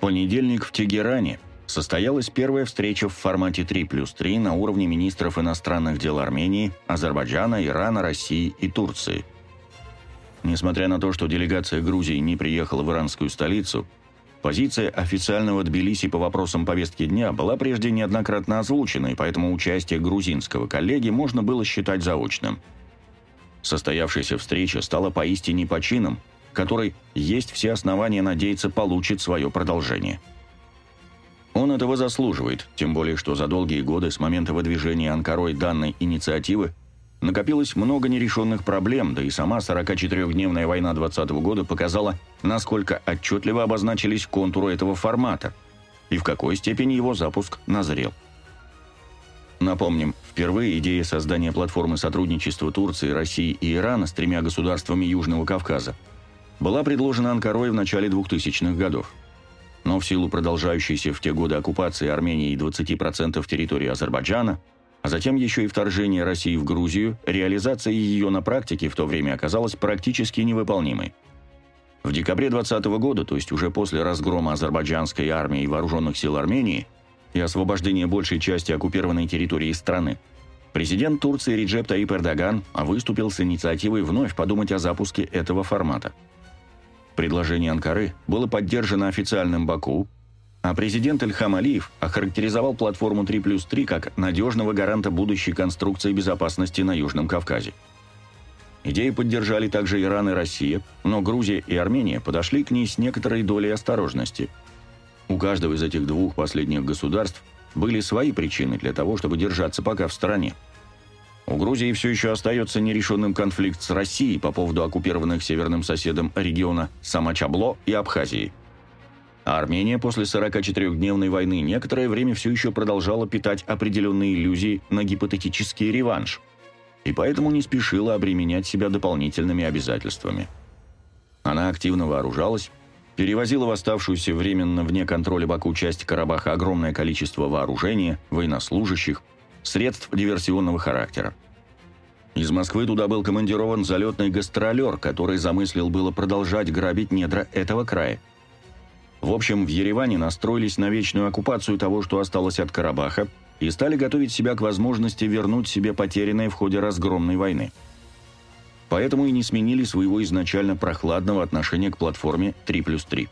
понедельник в Тегеране состоялась первая встреча в формате 3 плюс 3 на уровне министров иностранных дел Армении, Азербайджана, Ирана, России и Турции. Несмотря на то, что делегация Грузии не приехала в иранскую столицу, позиция официального Тбилиси по вопросам повестки дня была прежде неоднократно озвучена, и поэтому участие грузинского коллеги можно было считать заочным. Состоявшаяся встреча стала поистине почином, который есть все основания надеяться получит свое продолжение. Он этого заслуживает, тем более, что за долгие годы с момента выдвижения Анкарой данной инициативы накопилось много нерешенных проблем, да и сама 44-дневная война 20 -го года показала, насколько отчетливо обозначились контуры этого формата и в какой степени его запуск назрел. Напомним, впервые идея создания платформы сотрудничества Турции, России и Ирана с тремя государствами Южного Кавказа была предложена Анкарой в начале 2000-х годов. Но в силу продолжающейся в те годы оккупации Армении 20% территории Азербайджана, а затем еще и вторжения России в Грузию, реализация ее на практике в то время оказалась практически невыполнимой. В декабре 2020 года, то есть уже после разгрома азербайджанской армии и вооруженных сил Армении и освобождения большей части оккупированной территории страны, президент Турции Реджеп Таип Эрдоган выступил с инициативой вновь подумать о запуске этого формата – Предложение Анкары было поддержано официальным Баку, а президент Ильхам Алиев охарактеризовал платформу 3 плюс 3 как надежного гаранта будущей конструкции безопасности на Южном Кавказе. Идеи поддержали также Иран и Россия, но Грузия и Армения подошли к ней с некоторой долей осторожности. У каждого из этих двух последних государств были свои причины для того, чтобы держаться пока в стороне. У Грузии все еще остается нерешенным конфликт с Россией по поводу оккупированных северным соседом региона Самачабло и Абхазии. А Армения после 44-дневной войны некоторое время все еще продолжала питать определенные иллюзии на гипотетический реванш, и поэтому не спешила обременять себя дополнительными обязательствами. Она активно вооружалась, перевозила в оставшуюся временно вне контроля Баку часть Карабаха огромное количество вооружения, военнослужащих, средств диверсионного характера. Из Москвы туда был командирован залетный гастролер, который замыслил было продолжать грабить недра этого края. В общем, в Ереване настроились на вечную оккупацию того, что осталось от Карабаха, и стали готовить себя к возможности вернуть себе потерянное в ходе разгромной войны. Поэтому и не сменили своего изначально прохладного отношения к платформе 3 плюс 3.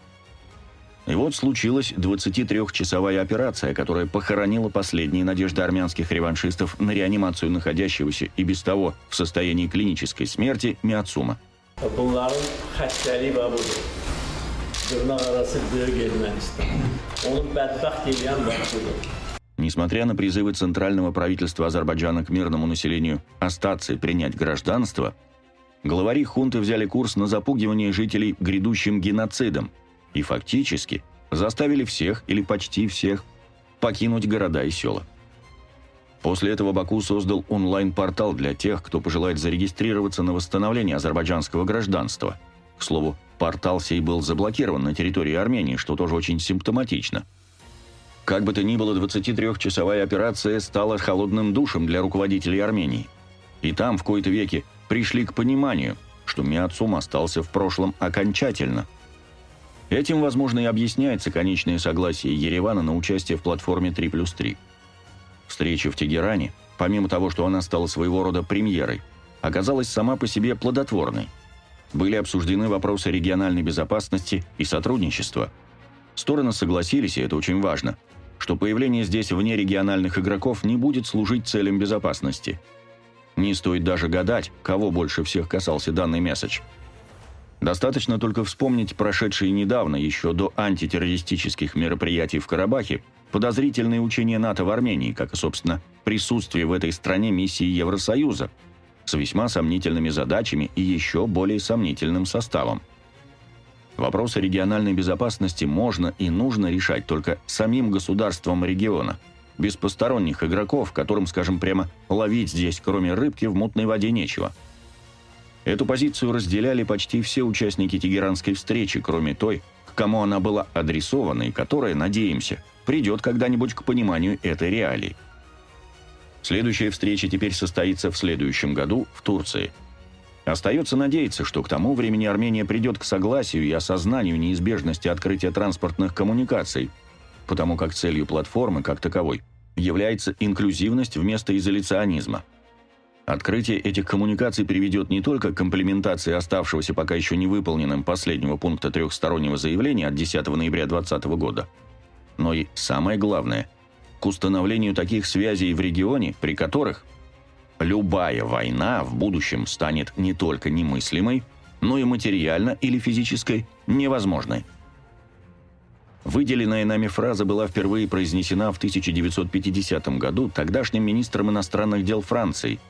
И вот случилась 23-часовая операция, которая похоронила последние надежды армянских реваншистов на реанимацию находящегося и без того в состоянии клинической смерти Миацума. Несмотря на призывы центрального правительства Азербайджана к мирному населению остаться и принять гражданство, главари хунты взяли курс на запугивание жителей грядущим геноцидом – и фактически заставили всех или почти всех покинуть города и села. После этого Баку создал онлайн-портал для тех, кто пожелает зарегистрироваться на восстановление азербайджанского гражданства. К слову, портал сей был заблокирован на территории Армении, что тоже очень симптоматично. Как бы то ни было, 23-часовая операция стала холодным душем для руководителей Армении. И там, в кои-то веки, пришли к пониманию, что Миацум остался в прошлом окончательно – Этим, возможно, и объясняется конечное согласие Еревана на участие в платформе 3 плюс 3. Встреча в Тегеране, помимо того, что она стала своего рода премьерой, оказалась сама по себе плодотворной. Были обсуждены вопросы региональной безопасности и сотрудничества. Стороны согласились, и это очень важно, что появление здесь вне региональных игроков не будет служить целям безопасности. Не стоит даже гадать, кого больше всех касался данный месседж – Достаточно только вспомнить прошедшие недавно, еще до антитеррористических мероприятий в Карабахе, подозрительные учения НАТО в Армении, как и, собственно, присутствие в этой стране миссии Евросоюза с весьма сомнительными задачами и еще более сомнительным составом. Вопросы региональной безопасности можно и нужно решать только самим государством региона, без посторонних игроков, которым, скажем прямо, ловить здесь, кроме рыбки, в мутной воде нечего – Эту позицию разделяли почти все участники Тегеранской встречи, кроме той, к кому она была адресована и которая, надеемся, придет когда-нибудь к пониманию этой реалии. Следующая встреча теперь состоится в следующем году в Турции. Остается надеяться, что к тому времени Армения придет к согласию и осознанию неизбежности открытия транспортных коммуникаций, потому как целью платформы, как таковой, является инклюзивность вместо изоляционизма. Открытие этих коммуникаций приведет не только к комплементации оставшегося пока еще не выполненным последнего пункта трехстороннего заявления от 10 ноября 2020 года, но и, самое главное, к установлению таких связей в регионе, при которых любая война в будущем станет не только немыслимой, но и материально или физической невозможной. Выделенная нами фраза была впервые произнесена в 1950 году тогдашним министром иностранных дел Франции –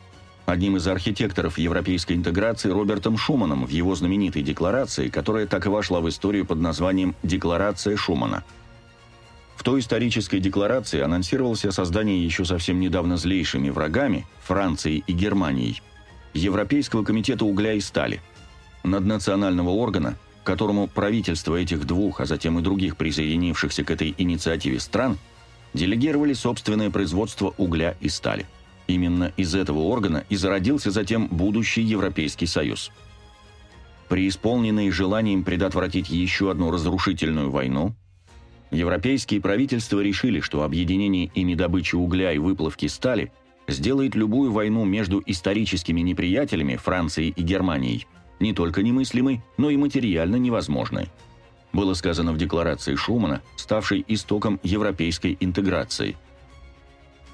одним из архитекторов европейской интеграции Робертом Шуманом в его знаменитой декларации, которая так и вошла в историю под названием «Декларация Шумана». В той исторической декларации анонсировалось о создании еще совсем недавно злейшими врагами, Францией и Германией, Европейского комитета угля и стали, наднационального органа, которому правительства этих двух, а затем и других присоединившихся к этой инициативе стран, делегировали собственное производство угля и стали – Именно из этого органа и зародился затем будущий Европейский Союз. Преисполненные желанием предотвратить еще одну разрушительную войну, европейские правительства решили, что объединение ими добычи угля и выплавки стали сделает любую войну между историческими неприятелями Францией и Германией не только немыслимой, но и материально невозможной. Было сказано в декларации Шумана, ставшей истоком европейской интеграции –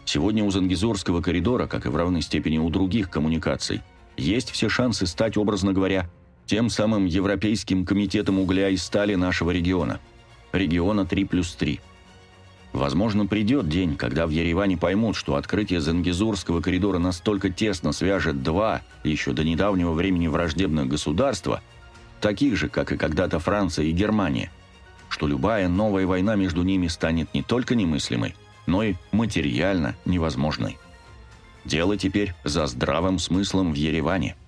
Сегодня у Зангизорского коридора, как и в равной степени у других коммуникаций, есть все шансы стать, образно говоря, тем самым Европейским комитетом угля и стали нашего региона. Региона 3 плюс 3. Возможно, придет день, когда в Ереване поймут, что открытие Зангизурского коридора настолько тесно свяжет два, еще до недавнего времени враждебных государства, таких же, как и когда-то Франция и Германия, что любая новая война между ними станет не только немыслимой, но и материально невозможной. Дело теперь за здравым смыслом в Ереване –